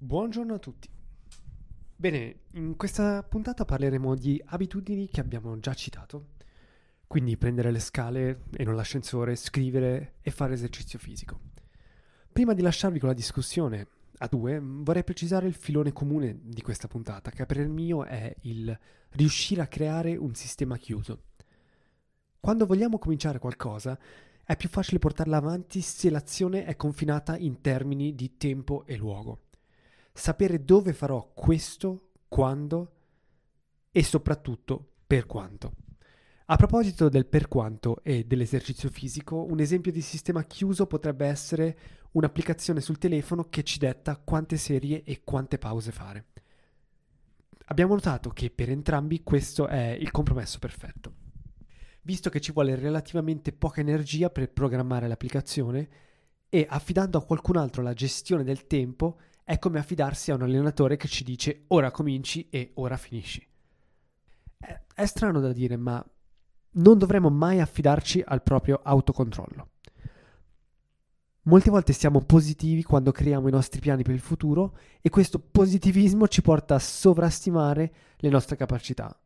Buongiorno a tutti. Bene, in questa puntata parleremo di abitudini che abbiamo già citato, quindi prendere le scale e non l'ascensore, scrivere e fare esercizio fisico. Prima di lasciarvi con la discussione a due, vorrei precisare il filone comune di questa puntata, che per il mio è il riuscire a creare un sistema chiuso. Quando vogliamo cominciare qualcosa, è più facile portarla avanti se l'azione è confinata in termini di tempo e luogo sapere dove farò questo, quando e soprattutto per quanto. A proposito del per quanto e dell'esercizio fisico, un esempio di sistema chiuso potrebbe essere un'applicazione sul telefono che ci detta quante serie e quante pause fare. Abbiamo notato che per entrambi questo è il compromesso perfetto. Visto che ci vuole relativamente poca energia per programmare l'applicazione e affidando a qualcun altro la gestione del tempo, è come affidarsi a un allenatore che ci dice ora cominci e ora finisci. È, strano da dire, ma non dovremmo mai affidarci al proprio autocontrollo. Molte volte siamo positivi quando creiamo i nostri piani per il futuro e questo positivismo ci porta a sovrastimare le nostre capacità.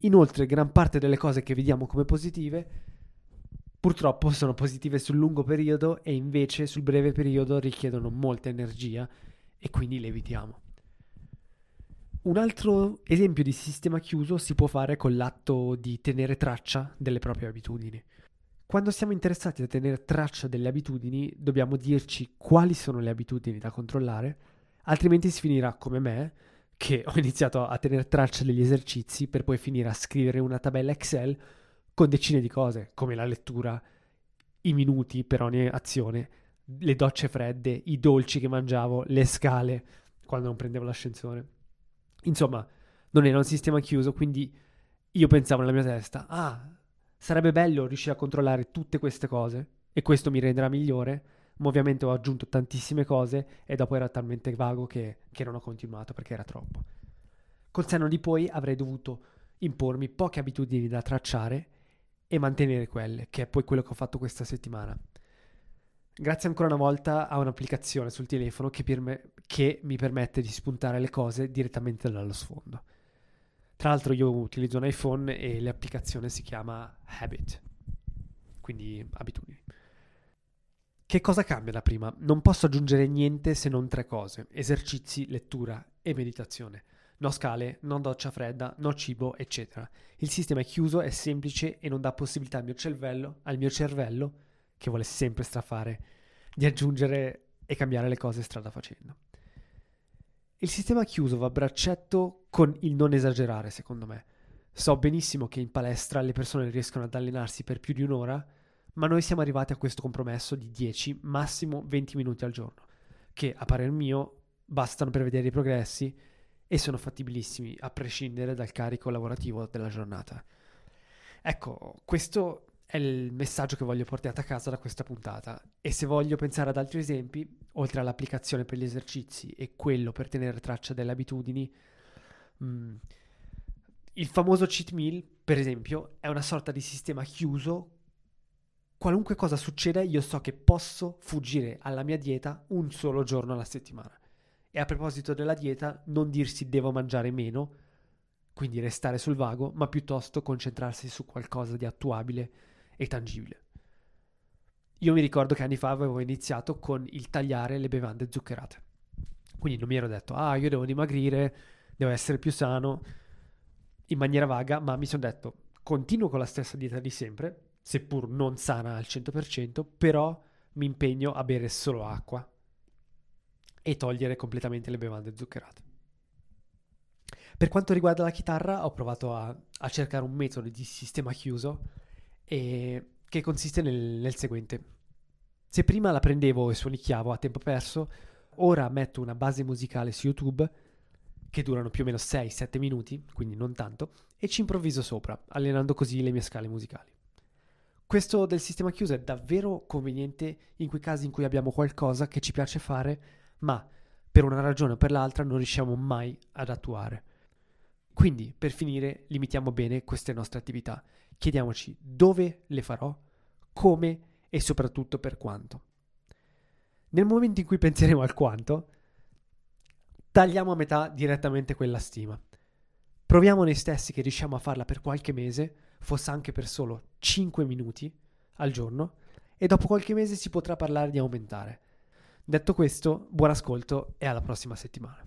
Inoltre, gran parte delle cose che vediamo come positive purtroppo sono positive sul lungo periodo e invece sul breve periodo richiedono molta energia e quindi le evitiamo. Un altro esempio di sistema chiuso si può fare con l'atto di tenere traccia delle proprie abitudini. Quando siamo interessati a tenere traccia delle abitudini, dobbiamo dirci quali sono le abitudini da controllare, altrimenti si finirà come me, che ho iniziato a tenere traccia degli esercizi per poi finire a scrivere una tabella Excel con decine di cose, come la lettura, i minuti per ogni azione, le docce fredde, i dolci che mangiavo, le scale quando non prendevo l'ascensore. Insomma, non era un sistema chiuso, quindi io pensavo nella mia testa, ah, sarebbe bello riuscire a controllare tutte queste cose e questo mi renderà migliore, ma ovviamente ho aggiunto tantissime cose e dopo era talmente vago che, che non ho continuato perché era troppo. Col senno di poi avrei dovuto impormi poche abitudini da tracciare e mantenere quelle, che è poi quello che ho fatto questa settimana. Grazie ancora una volta a un'applicazione sul telefono che, me, che, mi permette di spuntare le cose direttamente dallo sfondo. Tra l'altro io utilizzo un iPhone e l'applicazione si chiama Habit, quindi abitudini. Che cosa cambia da prima? Non posso aggiungere niente se non tre cose, esercizi, lettura e meditazione. No scale, no doccia fredda, no cibo, eccetera. Il sistema è chiuso, è semplice e non dà possibilità al mio cervello, al mio cervello che vuole sempre strafare, di aggiungere e cambiare le cose strada facendo. Il sistema chiuso va a braccetto con il non esagerare, secondo me. So benissimo che in palestra le persone riescono ad allenarsi per più di un'ora, ma noi siamo arrivati a questo compromesso di 10, massimo 20 minuti al giorno, che a parer mio bastano per vedere i progressi e sono fattibilissimi a prescindere dal carico lavorativo della giornata. Ecco, questo è il messaggio che voglio portare a casa da questa puntata. E se voglio pensare ad altri esempi, oltre all'applicazione per gli esercizi e quello per tenere traccia delle abitudini, mh, mm, il famoso cheat meal, per esempio, è una sorta di sistema chiuso. Qualunque cosa succeda, io so che posso fuggire alla mia dieta un solo giorno alla settimana. E a proposito della dieta, non dirsi devo mangiare meno, quindi restare sul vago, ma piuttosto concentrarsi su qualcosa di attuabile e tangibile. Io mi ricordo che anni fa avevo iniziato con il tagliare le bevande zuccherate. Quindi non mi ero detto, ah, io devo dimagrire, devo essere più sano, in maniera vaga, ma mi sono detto, continuo con la stessa dieta di sempre, seppur non sana al 100%, però mi impegno a bere solo acqua e togliere completamente le bevande zuccherate. Per quanto riguarda la chitarra, ho provato a, a cercare un metodo di sistema chiuso e che consiste nel, nel seguente. Se prima la prendevo e suonicchiavo a tempo perso, ora metto una base musicale su YouTube che durano più o meno 6-7 minuti, quindi non tanto, e ci improvviso sopra, allenando così le mie scale musicali. Questo del sistema chiuso è davvero conveniente in quei casi in cui abbiamo qualcosa che ci piace fare, ma per una ragione o per l'altra non riusciamo mai ad attuare. Quindi, per finire, limitiamo bene queste nostre attività Chiediamoci dove le farò, come e soprattutto per quanto. Nel momento in cui penseremo al quanto, tagliamo a metà direttamente quella stima. Proviamo noi stessi che riusciamo a farla per qualche mese, fosse anche per solo 5 minuti al giorno, e dopo qualche mese si potrà parlare di aumentare. Detto questo, buon ascolto e alla prossima settimana.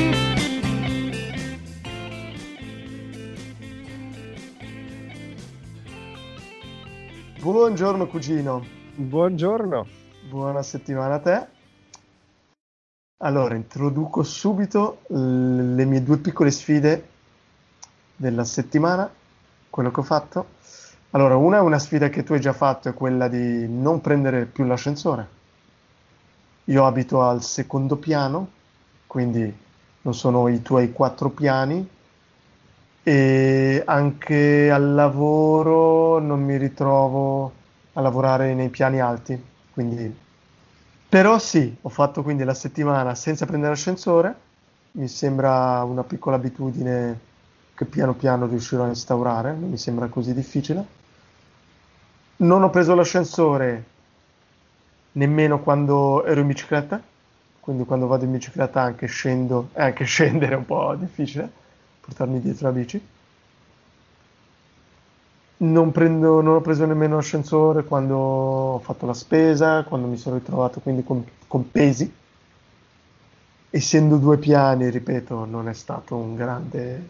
Buongiorno cugino. Buongiorno. Buona settimana a te. Allora, introduco subito le mie due piccole sfide della settimana, quello che ho fatto. Allora, una è una sfida che tu hai già fatto, è quella di non prendere più l'ascensore. Io abito al secondo piano, quindi non sono i tuoi quattro piani, e anche al lavoro non mi ritrovo a lavorare nei piani alti, quindi però sì, ho fatto quindi la settimana senza prendere l'ascensore, mi sembra una piccola abitudine che piano piano riuscirò a instaurare, non mi sembra così difficile. Non ho preso l'ascensore nemmeno quando ero in bicicletta, quindi quando vado in bicicletta anche scendo, e anche scendere è un po' difficile, portarmi dietro la bici non, prendo, non ho preso nemmeno l'ascensore quando ho fatto la spesa, quando mi sono ritrovato quindi con, con pesi. Essendo due piani, ripeto, non è stato un grande,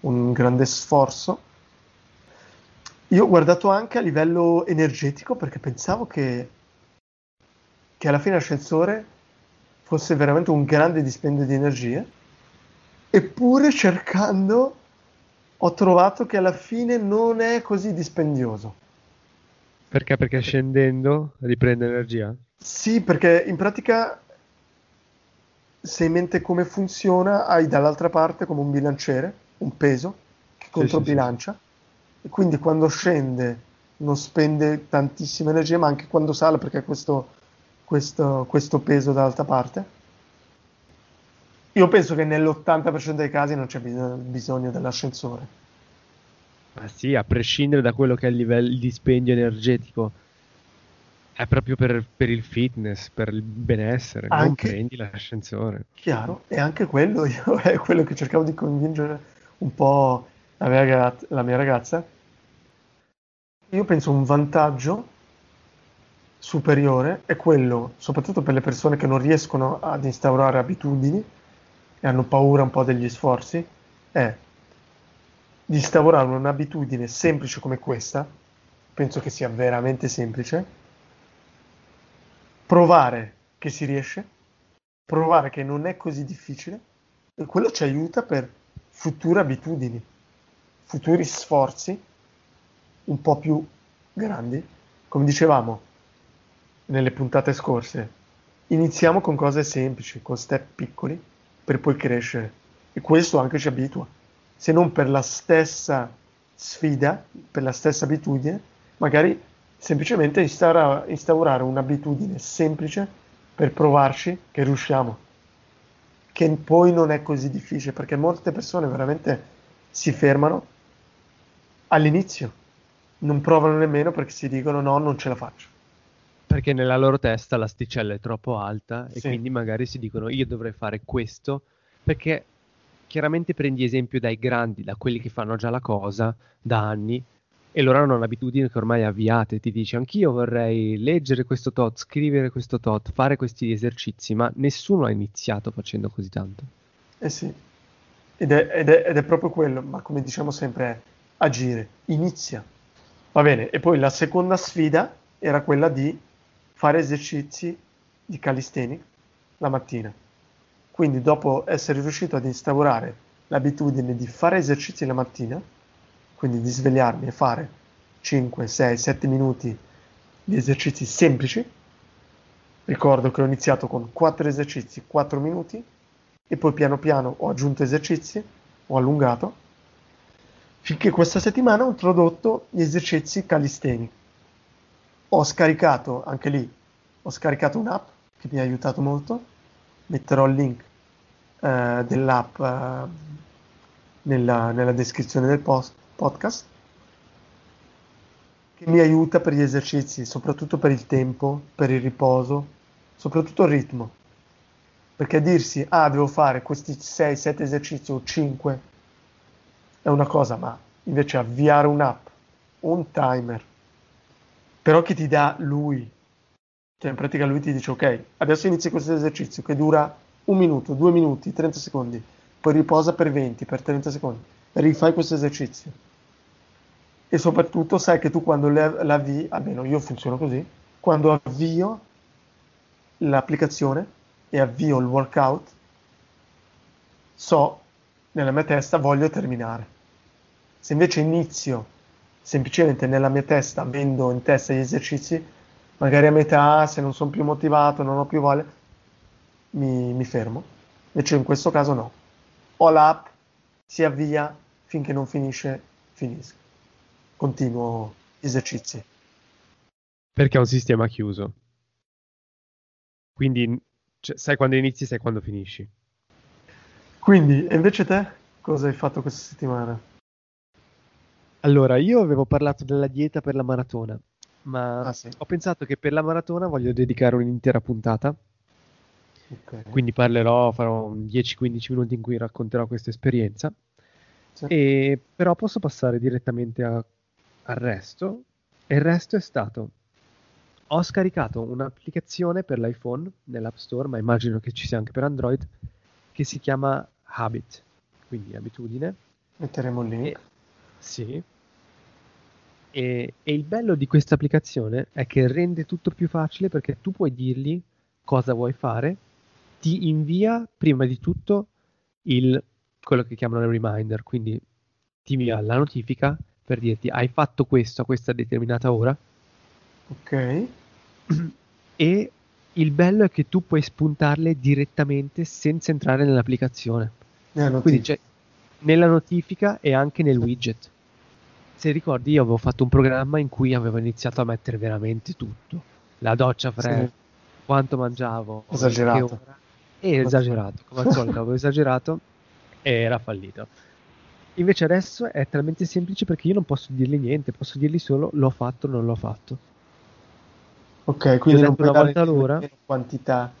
un grande sforzo. Io ho guardato anche a livello energetico perché pensavo che, che alla fine l'ascensore fosse veramente un grande dispendio di energie, eppure cercando ho trovato che alla fine non è così dispendioso. Perché? Perché scendendo riprende energia? Sì, perché in pratica se in mente come funziona, hai dall'altra parte come un bilanciere, un peso che controbilancia sì, sì, sì. e quindi quando scende non spende tantissima energia, ma anche quando sale perché ha questo, questo, questo peso dall'altra parte. Io penso che nell'80% dei casi non c'è bisogno dell'ascensore. Ma sì, a prescindere da quello che è il livello di dispendio energetico, è proprio per, per il fitness, per il benessere, anche, non prendi l'ascensore. Chiaro, e anche quello io, è quello che cercavo di convincere un po' la mia, ragazza, la mia ragazza. Io penso un vantaggio superiore è quello, soprattutto per le persone che non riescono ad instaurare abitudini, e hanno paura un po' degli sforzi è di instaurare un'abitudine semplice come questa, penso che sia veramente semplice, provare che si riesce, provare che non è così difficile e quello ci aiuta per future abitudini, futuri sforzi un po' più grandi. Come dicevamo nelle puntate scorse, iniziamo con cose semplici, con step piccoli per poi crescere. E questo anche ci abitua, se non per la stessa sfida, per la stessa abitudine, magari semplicemente instaura, instaurare un'abitudine semplice per provarci che riusciamo, che poi non è così difficile, perché molte persone veramente si fermano all'inizio, non provano nemmeno perché si dicono no, non ce la faccio perché nella loro testa l'asticella è troppo alta e sì. quindi magari si dicono io dovrei fare questo perché chiaramente prendi esempio dai grandi, da quelli che fanno già la cosa da anni e loro hanno un'abitudine che ormai è avviata e ti dice anch'io vorrei leggere questo tot, scrivere questo tot, fare questi esercizi, ma nessuno ha iniziato facendo così tanto. Eh sì, ed è, ed è, ed è proprio quello, ma come diciamo sempre è agire, inizia. Va bene, e poi la seconda sfida era quella di fare esercizi di calisthenics la mattina. Quindi dopo essere riuscito ad instaurare l'abitudine di fare esercizi la mattina, quindi di svegliarmi e fare 5, 6, 7 minuti di esercizi semplici. Ricordo che ho iniziato con 4 esercizi, 4 minuti e poi piano piano ho aggiunto esercizi, ho allungato, finché questa settimana ho introdotto gli esercizi calisteni. Ho scaricato, anche lì, ho scaricato un'app che mi ha aiutato molto, metterò il link eh, dell'app eh, nella, nella, descrizione del post, podcast, che mi aiuta per gli esercizi, soprattutto per il tempo, per il riposo, soprattutto il ritmo. Perché dirsi, ah, devo fare questi 6-7 esercizi o 5 è una cosa, ma invece avviare un'app, un timer, però che ti dà lui, cioè in pratica lui ti dice, ok, adesso inizi questo esercizio che dura un minuto, due minuti, 30 secondi, poi riposa per 20, per 30 secondi, rifai questo esercizio. E soprattutto sai che tu quando l'avvii, almeno io funziono così, quando avvio l'applicazione e avvio il workout, so nella mia testa voglio terminare. Se invece inizio semplicemente nella mia testa, avendo in testa gli esercizi, magari a metà, se non sono più motivato, non ho più voglia, mi, mi fermo. Invece in questo caso no. Ho l'app, si avvia finché non finisce, finisco. Continuo gli esercizi. Perché è un sistema chiuso. Quindi cioè, sai quando inizi, sai quando finisci. Quindi, e invece te, cosa hai fatto questa settimana? Allora, io avevo parlato della dieta per la maratona, ma ah, sì. ho pensato che per la maratona voglio dedicare un'intera puntata. Okay. Quindi parlerò, farò 10-15 minuti in cui racconterò questa esperienza. Sì. E, però posso passare direttamente a, al resto. E il resto è stato ho scaricato un'applicazione per l'iPhone nell'App Store, ma immagino che ci sia anche per Android, che si chiama Habit, quindi abitudine. Metteremo il link. E, sì. E, e il bello di questa applicazione è che rende tutto più facile perché tu puoi dirgli cosa vuoi fare, ti invia prima di tutto il, quello che chiamano il reminder, quindi ti invia la notifica per dirti hai fatto questo a questa determinata ora. Ok e il bello è che tu puoi spuntarle direttamente senza entrare nell'applicazione. Quindi c'è nella notifica e anche nel widget. Se ricordi, io avevo fatto un programma in cui avevo iniziato a mettere veramente tutto: la doccia fredda, sì. quanto mangiavo, esagerato. E esagerato, come al solito avevo esagerato e era fallito. Invece adesso è talmente semplice perché io non posso dirgli niente, posso dirgli solo l'ho fatto o non l'ho fatto. Ok, quindi non puoi una volta all'ora quantità,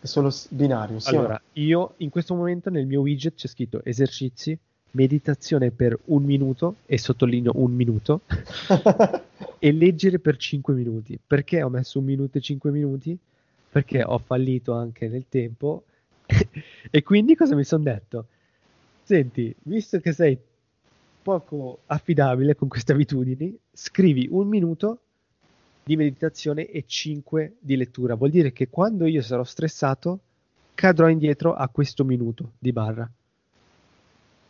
è solo binario. Sì allora, io in questo momento nel mio widget c'è scritto esercizi, meditazione per un minuto, e sottolineo un minuto, e leggere per 5 minuti. Perché ho messo un minuto e 5 minuti? Perché ho fallito anche nel tempo. e quindi cosa mi sono detto? Senti, visto che sei poco affidabile con queste abitudini, scrivi un minuto di meditazione e 5 di lettura. Vuol dire che quando io sarò stressato cadrò indietro a questo minuto di barra.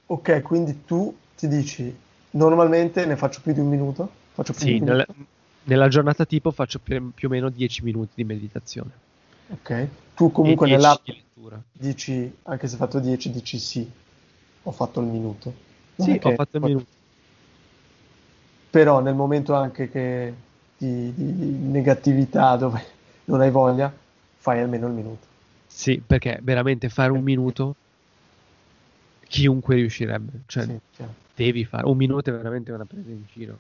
Ok, quindi tu ti dici normalmente ne faccio più di un minuto? Faccio più sì, nella, nella, giornata tipo faccio più, più, o meno 10 minuti di meditazione. Ok, tu comunque nell'app dici, anche se hai fatto 10, dici sì, ho fatto il minuto. Non sì, ho fatto il minuto. Però nel momento anche che di, di, negatività dove non hai voglia, fai almeno il minuto. Sì, perché veramente fare un minuto chiunque riuscirebbe. Cioè, sì, devi fare un minuto è veramente una presa in giro.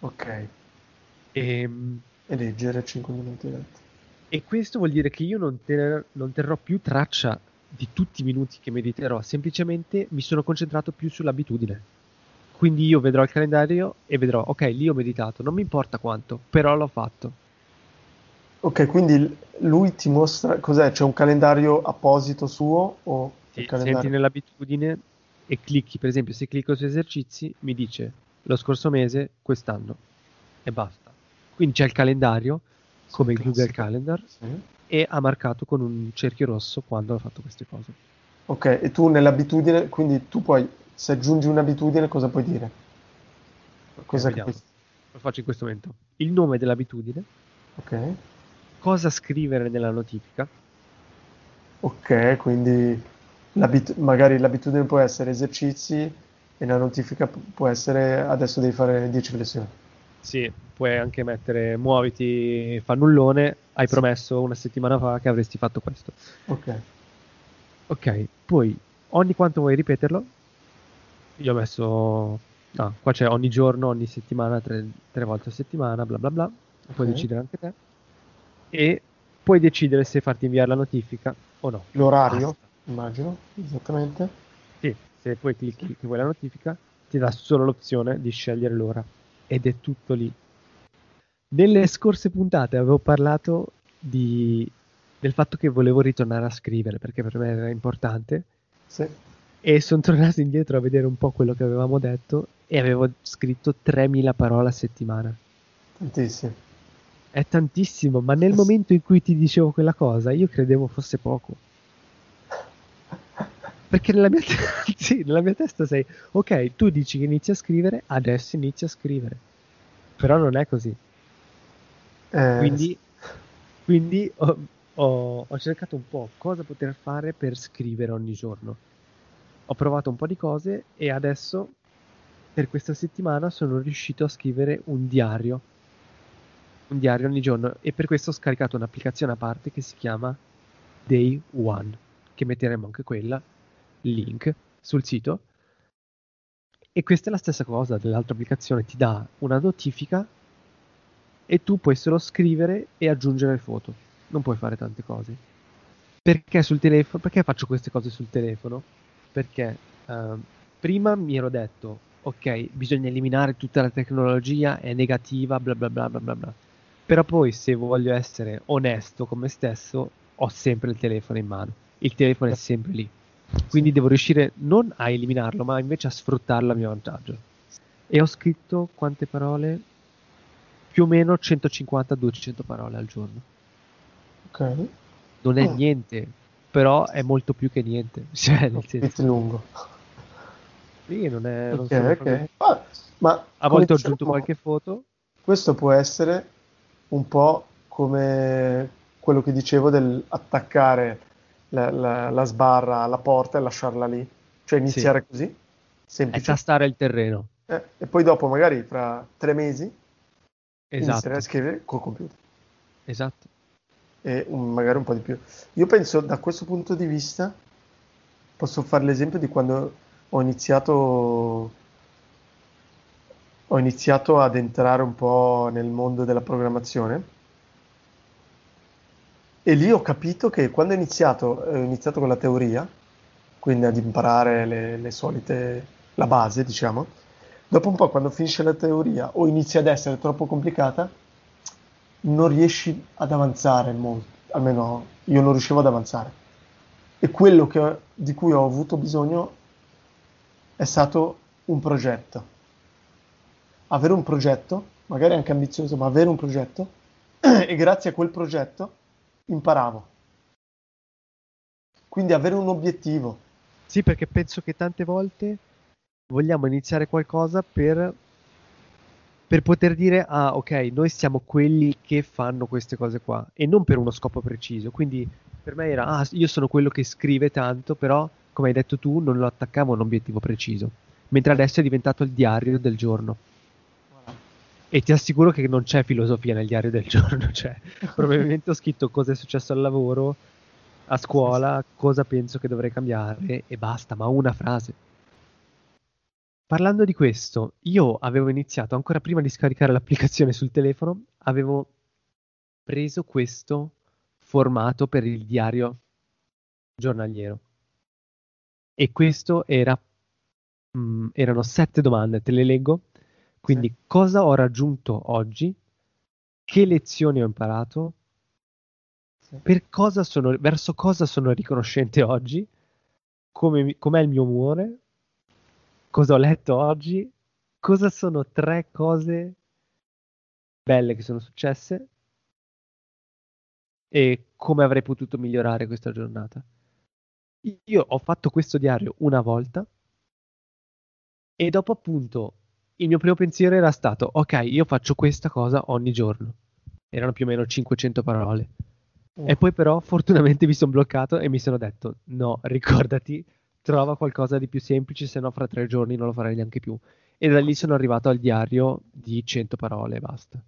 Ok. E, ehm, e leggere 5 minuti. E questo vuol dire che io non, ter- non terrò più traccia di tutti i minuti che mediterò, semplicemente mi sono concentrato più sull'abitudine. Quindi io vedrò il calendario e vedrò, ok, lì ho meditato, non mi importa quanto, però l'ho fatto. Ok, quindi lui ti mostra cos'è? C'è un calendario apposito suo o calendario... senti nell'abitudine e clicchi, per esempio, se clicco su esercizi mi dice lo scorso mese, quest'anno e basta. Quindi c'è il calendario come il Google Calendar sì. e ha marcato con un cerchio rosso quando ha fatto queste cose. Ok, e tu nell'abitudine, quindi tu puoi se aggiungi un'abitudine cosa puoi dire? Cosa okay, puoi... lo faccio in questo momento. Il nome dell'abitudine. Ok. Cosa scrivere nella notifica. Ok, quindi l'abit- magari l'abitudine può essere esercizi e la notifica può essere adesso devi fare 10 flessioni. Sì, puoi anche mettere muoviti fannullone, hai sì. promesso una settimana fa che avresti fatto questo. Ok. Ok, poi ogni quanto vuoi ripeterlo? Io ho messo... Ah, qua c'è ogni giorno, ogni settimana, tre, tre volte a settimana, bla bla bla. Okay. Puoi decidere anche te. E puoi decidere se farti inviare la notifica o no. L'orario. Immagino, esattamente. Sì, se poi clicchi che vuoi la notifica, ti dà solo l'opzione di scegliere l'ora. Ed è tutto lì. Nelle scorse puntate avevo parlato di, del fatto che volevo ritornare a scrivere perché per me era importante. Sì. E sono tornato indietro a vedere un po' quello che avevamo detto e avevo scritto 3000 parole a settimana. Tantissimo. È tantissimo, ma nel momento in cui ti dicevo quella cosa, io credevo fosse poco. Perché nella mia, te- sì, nella mia testa sei, ok, tu dici che inizi a scrivere, adesso inizi a scrivere. Però non è così. Eh, quindi, quindi ho, ho, ho, cercato un po' cosa poter fare per scrivere ogni giorno. Ho provato un po' di cose e adesso per questa settimana sono riuscito a scrivere un diario. Un diario ogni giorno e per questo ho scaricato un'applicazione a parte che si chiama Day One, che metteremo anche quella link sul sito. E questa è la stessa cosa dell'altra applicazione, ti dà una notifica e tu puoi solo scrivere e aggiungere foto. Non puoi fare tante cose. Perché sul telefono? Perché faccio queste cose sul telefono? Perché uh, prima mi ero detto, ok, bisogna eliminare tutta la tecnologia, è negativa, bla bla bla bla bla bla. Però poi se voglio essere onesto con me stesso, ho sempre il telefono in mano. Il telefono è sempre lì. Quindi devo riuscire non a eliminarlo, ma invece a sfruttarlo a mio vantaggio. E ho scritto quante parole? Più o meno 150-200 parole al giorno. Ok. Non è oh. niente, però è molto più che niente. Cioè, nel senso... lungo. Sì, non è... Non ok, ok. Ah, ma a volte ho aggiunto qualche foto. Questo può essere un po' come quello che dicevo dell'attaccare la, la, la, sbarra alla porta e lasciarla lì. Cioè iniziare sì. così, semplice. E tastare il terreno. Eh, e poi dopo, magari fra tre mesi, esatto. iniziare a scrivere col computer. Esatto. E un, magari un po' di più. Io penso, da questo punto di vista, posso fare l'esempio di quando ho iniziato ho iniziato ad entrare un po' nel mondo della programmazione e lì ho capito che quando ho iniziato, ho iniziato con la teoria, quindi ad imparare le, le solite, la base, diciamo, dopo un po' quando finisce la teoria o inizia ad essere troppo complicata, non riesci ad avanzare molto, almeno io non riuscivo ad avanzare. E quello che, di cui ho avuto bisogno è stato un progetto. Avere un progetto, magari anche ambizioso, ma avere un progetto, e grazie a quel progetto imparavo. Quindi avere un obiettivo. Sì, perché penso che tante volte vogliamo iniziare qualcosa per, per poter dire, ah ok, noi siamo quelli che fanno queste cose qua, e non per uno scopo preciso. Quindi per me era, ah, io sono quello che scrive tanto, però, come hai detto tu, non lo attaccavo a un obiettivo preciso. Mentre adesso è diventato il diario del giorno. E ti assicuro che non c'è filosofia nel diario del giorno, cioè probabilmente ho scritto cosa è successo al lavoro, a scuola, cosa penso che dovrei cambiare e basta, ma una frase. Parlando di questo, io avevo iniziato ancora prima di scaricare l'applicazione sul telefono, avevo preso questo formato per il diario giornaliero. E questo era, mh, mm, erano sette domande, te le leggo quindi sì. cosa ho raggiunto oggi? Che lezioni ho imparato? Sì. Per cosa sono, verso cosa sono riconoscente oggi? Come, com'è il mio umore? Cosa ho letto oggi? Cosa sono tre cose belle che sono successe? E come avrei potuto migliorare questa giornata? Io ho fatto questo diario una volta e dopo appunto il mio primo pensiero era stato, ok, io faccio questa cosa ogni giorno. Erano più o meno 500 parole. Mm. E poi però fortunatamente mi sono bloccato e mi sono detto, no, ricordati, trova qualcosa di più semplice, se no fra tre giorni non lo farai neanche più. E da lì sono arrivato al diario di 100 parole e basta.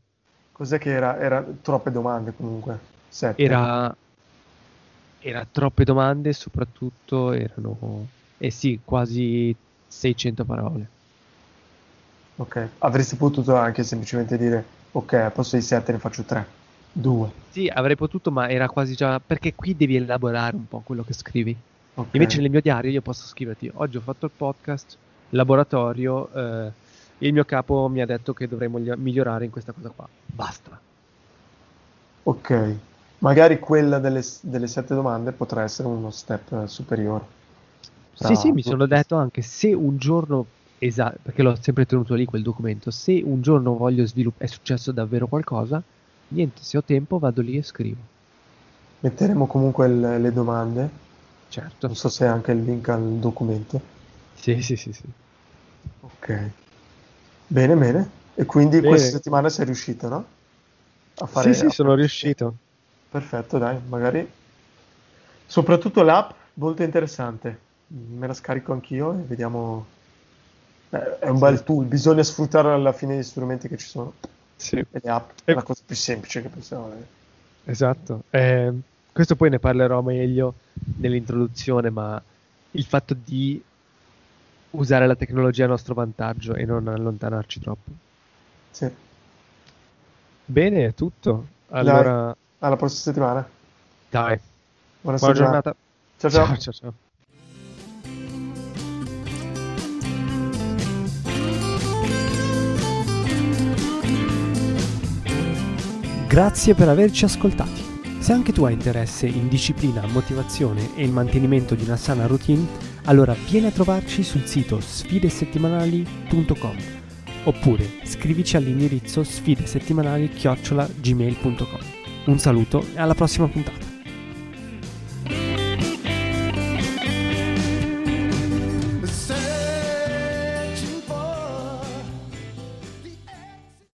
Cos'è che era? Era troppe domande comunque. Sette. Era, era troppe domande, soprattutto erano, eh sì, quasi 600 parole. Ok, avresti potuto anche semplicemente dire, ok, al posto di 7 ne faccio 3, 2. Sì, avrei potuto, ma era quasi già, perché qui devi elaborare un po' quello che scrivi. Okay. Invece nel mio diario io posso scriverti, oggi ho fatto il podcast, laboratorio, eh, il mio capo mi ha detto che dovrei migliorare in questa cosa qua. Basta. Ok, magari quella delle, delle sette domande potrà essere uno step superiore. Sì, sì, mi sono detto anche se un giorno Esatto, perché l'ho sempre tenuto lì quel documento. Se un giorno voglio sviluppare, è successo davvero qualcosa, niente, se ho tempo vado lì e scrivo. Metteremo comunque il, le domande. Certo. Non so se anche il link al documento. Sì, sì, sì, sì. Ok. Bene, bene. E quindi bene. questa settimana sei riuscito, no? A fare sì, sì, sono riuscito. Perfetto, dai, magari. Soprattutto l'app, molto interessante. Me la scarico anch'io e vediamo è un bel tool, bisogna sfruttare alla fine gli strumenti che ci sono. Sì. E le app è la cosa più semplice che possiamo avere. Esatto. Eh, questo poi ne parlerò meglio nell'introduzione, ma il fatto di usare la tecnologia a nostro vantaggio e non allontanarci troppo. Sì. Bene, è tutto. Allora... Dai, alla prossima settimana. Dai. Buona, Buona giornata. Ciao ciao. ciao, ciao, ciao. Grazie per averci ascoltati. Se anche tu hai interesse in disciplina, motivazione e il mantenimento di una sana routine, allora vieni a trovarci sul sito sfidesettimanali.com oppure scrivici all'indirizzo sfidesettimanali-gmail.com. Un saluto e alla prossima puntata.